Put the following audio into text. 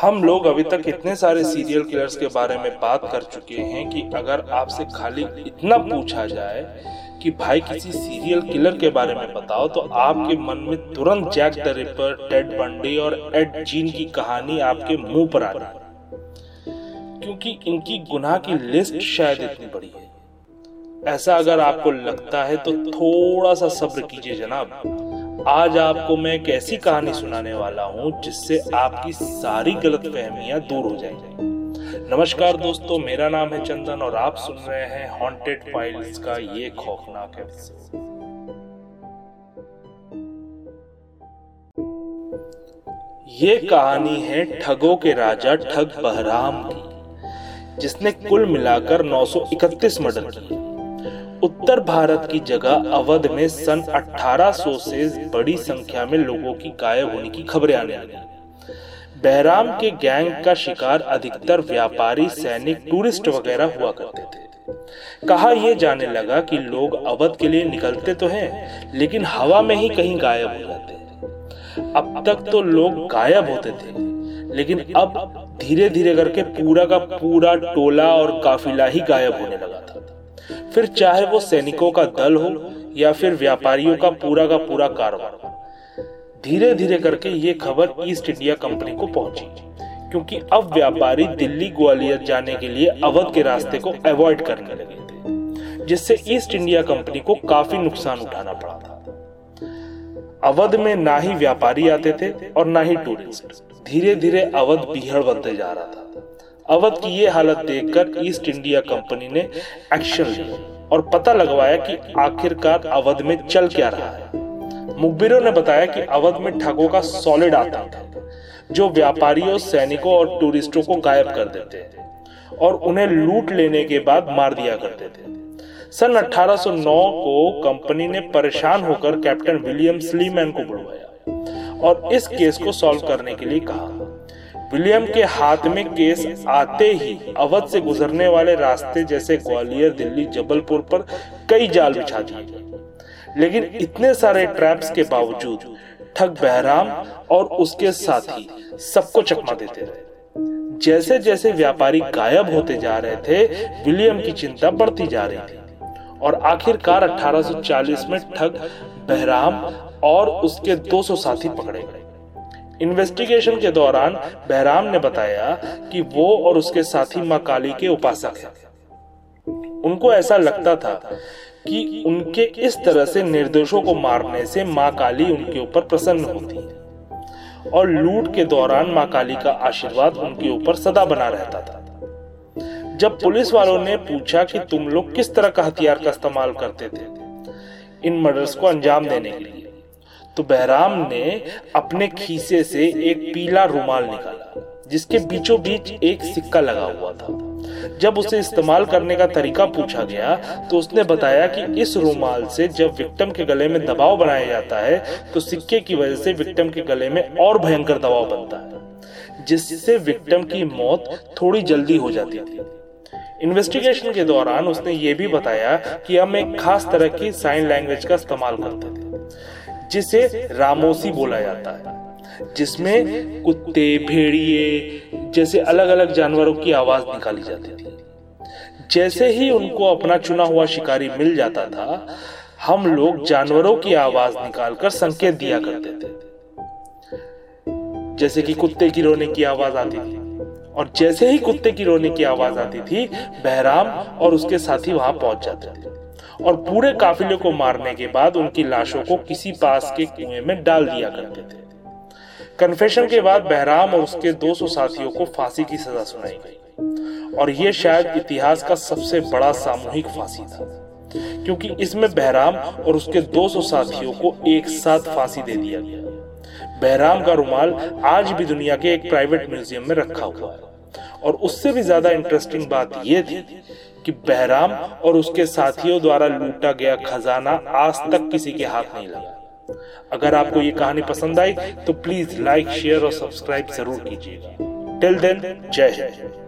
हम लोग अभी तक इतने सारे सीरियल किलर्स के बारे में बात कर चुके हैं कि अगर आपसे खाली इतना पूछा जाए कि भाई किसी सीरियल किलर के बारे में बताओ तो आपके मन में तुरंत Jack the Ripper Ted Bundy और एड जीन की कहानी आपके मुँह पर आ रही क्योंकि इनकी गुनाह की लिस्ट शायद इतनी बड़ी है। ऐसा अगर आपको लगता है तो थोड़ा सा सब्र कीजिए जनाब। आज आपको मैं एक ऐसी कहानी सुनाने वाला हूँ जिससे आपकी सारी गलत फहमियाँ दूर हो जाएँगी। नमस्कार दोस्तों, मेरा नाम है चंदन और आप सुन रहे हैं हॉन्टेड फाइल्स का ये खौफनाक एपिसोड ये कहानी है ठगों के राजा ठग बहराम की, जिसने कुल मिलाकर 931 मर्डर किए। उत्तर भारत की जगह अवध में सन 1800 से बड़ी संख्या में लोगों की गायब होने की खबरें आने लगी। बहराम के गैंग का शिकार अधिकतर व्यापारी, सैनिक, टूरिस्ट वगैरह हुआ करते थे। कहा यह जाने लगा कि लोग अवध के लिए निकलते तो हैं, लेकिन हवा में ही कहीं गायब हो जाते। अब तक तो लोग गायब होते थे, लेकिन अब धीरे धीरे करके पूरा का पूरा टोला और काफिला ही गायब होने लगा था। फिर चाहे वो सैनिकों का दल हो या फिर व्यापारियों का पूरा का पूरा कारोबार धीरे धीरे करके ये खबर ईस्ट इंडिया कंपनी को पहुँची, क्योंकि अब व्यापारी दिल्ली ग्वालियर जाने के लिए अवध के रास्ते को अवॉइड करने लगे थे, जिससे ईस्ट इंडिया कंपनी को काफ़ी नुकसान उठाना पड़ा था। अवध में ना ही व्यापारी आते थे और ना ही टूरिस्ट धीरे धीरे अवध बिहड़ बनते जा रहा था। अवध की ये हालत देखकर ईस्ट इंडिया कंपनी ने एक्शन लिया और पता लगवाया कि आखिरकार अवध में चल क्या रहा है। मुखबिरों ने बताया कि अवध में ठगों का सॉलिड आतंक है जो व्यापारियों, सैनिकों और टूरिस्टों को गायब कर देते थे और उन्हें लूट लेने के बाद मार दिया करते थे। सन 1809 को कंपनी ने परेशान होकर कैप्टन विलियम स्लीमैन को बुलवाया और इस केस को सॉल्व करने के लिए कहा। विलियम के हाथ में केस आते ही अवध से गुजरने वाले रास्ते जैसे ग्वालियर, दिल्ली, जबलपुर पर कई जाल बिछा दिए। लेकिन इतने सारे ट्रैप्स के बावजूद ठग बहराम और उसके साथी सबको चकमा देते रहे। जैसे जैसे व्यापारी गायब होते जा रहे थे, विलियम की चिंता बढ़ती जा रही थी। और आखिरकार 1840 में ठग बहराम और उसके 200 साथी पकड़े गए। इन्वेस्टिगेशन के दौरान बहराम ने बताया कि वो और उसके साथी माँ काली के उपासक हैं। उनको ऐसा लगता था कि उनके इस तरह से निर्दोषों को मारने से माँ काली उनके ऊपर प्रसन्न होती है और लूट के दौरान माँ काली का आशीर्वाद उनके ऊपर सदा बना रहता था। जब पुलिस वालों ने पूछा कि तुम लोग किस तरह का हथियार का इस्तेमाल करते थे, इन मर्डर्स को अंजाम देने के लिए तो बहराम ने अपने खीसे से एक पीला रुमाल निकाला, जिसके बीचों बीच एक सिक्का लगा हुआ था। जब उसे इस्तेमाल करने का तरीका पूछा गया तो उसने बताया कि इस रुमाल से जब विक्टिम के गले में दबाव बनाया जाता है तो सिक्के की वजह से विक्टिम के गले में और भयंकर दबाव बनता है, जिससे विक्टिम की मौत थोड़ी जल्दी हो जाती थी। इन्वेस्टिगेशन के दौरान उसने ये भी बताया कि हम एक खास तरह की साइन लैंग्वेज का इस्तेमाल करते थे। जिसे रामोसी बोला जाता है, जिसमें कुत्ते, भेड़िए जैसे अलग अलग जानवरों की आवाज़ निकाली जाती थी। जैसे ही उनको अपना चुना हुआ शिकारी मिल जाता था, हम लोग जानवरों की आवाज़ निकालकर संकेत दिया करते थे। जैसे कि कुत्ते की रोने की आवाज़ आती थी, और जैसे ही कुत्ते की रोने की आवाज़ आती थी, बहराम और उसके साथी वहाँ पहुँच जाते थे। और पूरे काफिले को मारने के बाद उनकी लाशों को किसी पास के कुएँ में डाल दिया करते थे। कन्फेशन के बाद बहराम और उसके 200 साथियों को फांसी की सजा सुनाई गई। और यह शायद इतिहास का सबसे बड़ा सामूहिक फांसी था, क्योंकि इसमें बहराम और उसके 200 साथियों को एक साथ फांसी दे दिया गया। बहराम का रुमाल आज भी दुनिया के एक प्राइवेट म्यूज़ियम में रखा हुआ है। और उससे भी ज़्यादा इंटरेस्टिंग बात यह थी कि बहराम और उसके साथियों द्वारा लूटा गया खजाना आज तक किसी के हाथ नहीं लगा। अगर आपको ये कहानी पसंद आई तो प्लीज़ लाइक शेयर और सब्सक्राइब ज़रूर कीजिएगा। टिल देन जय हिंद।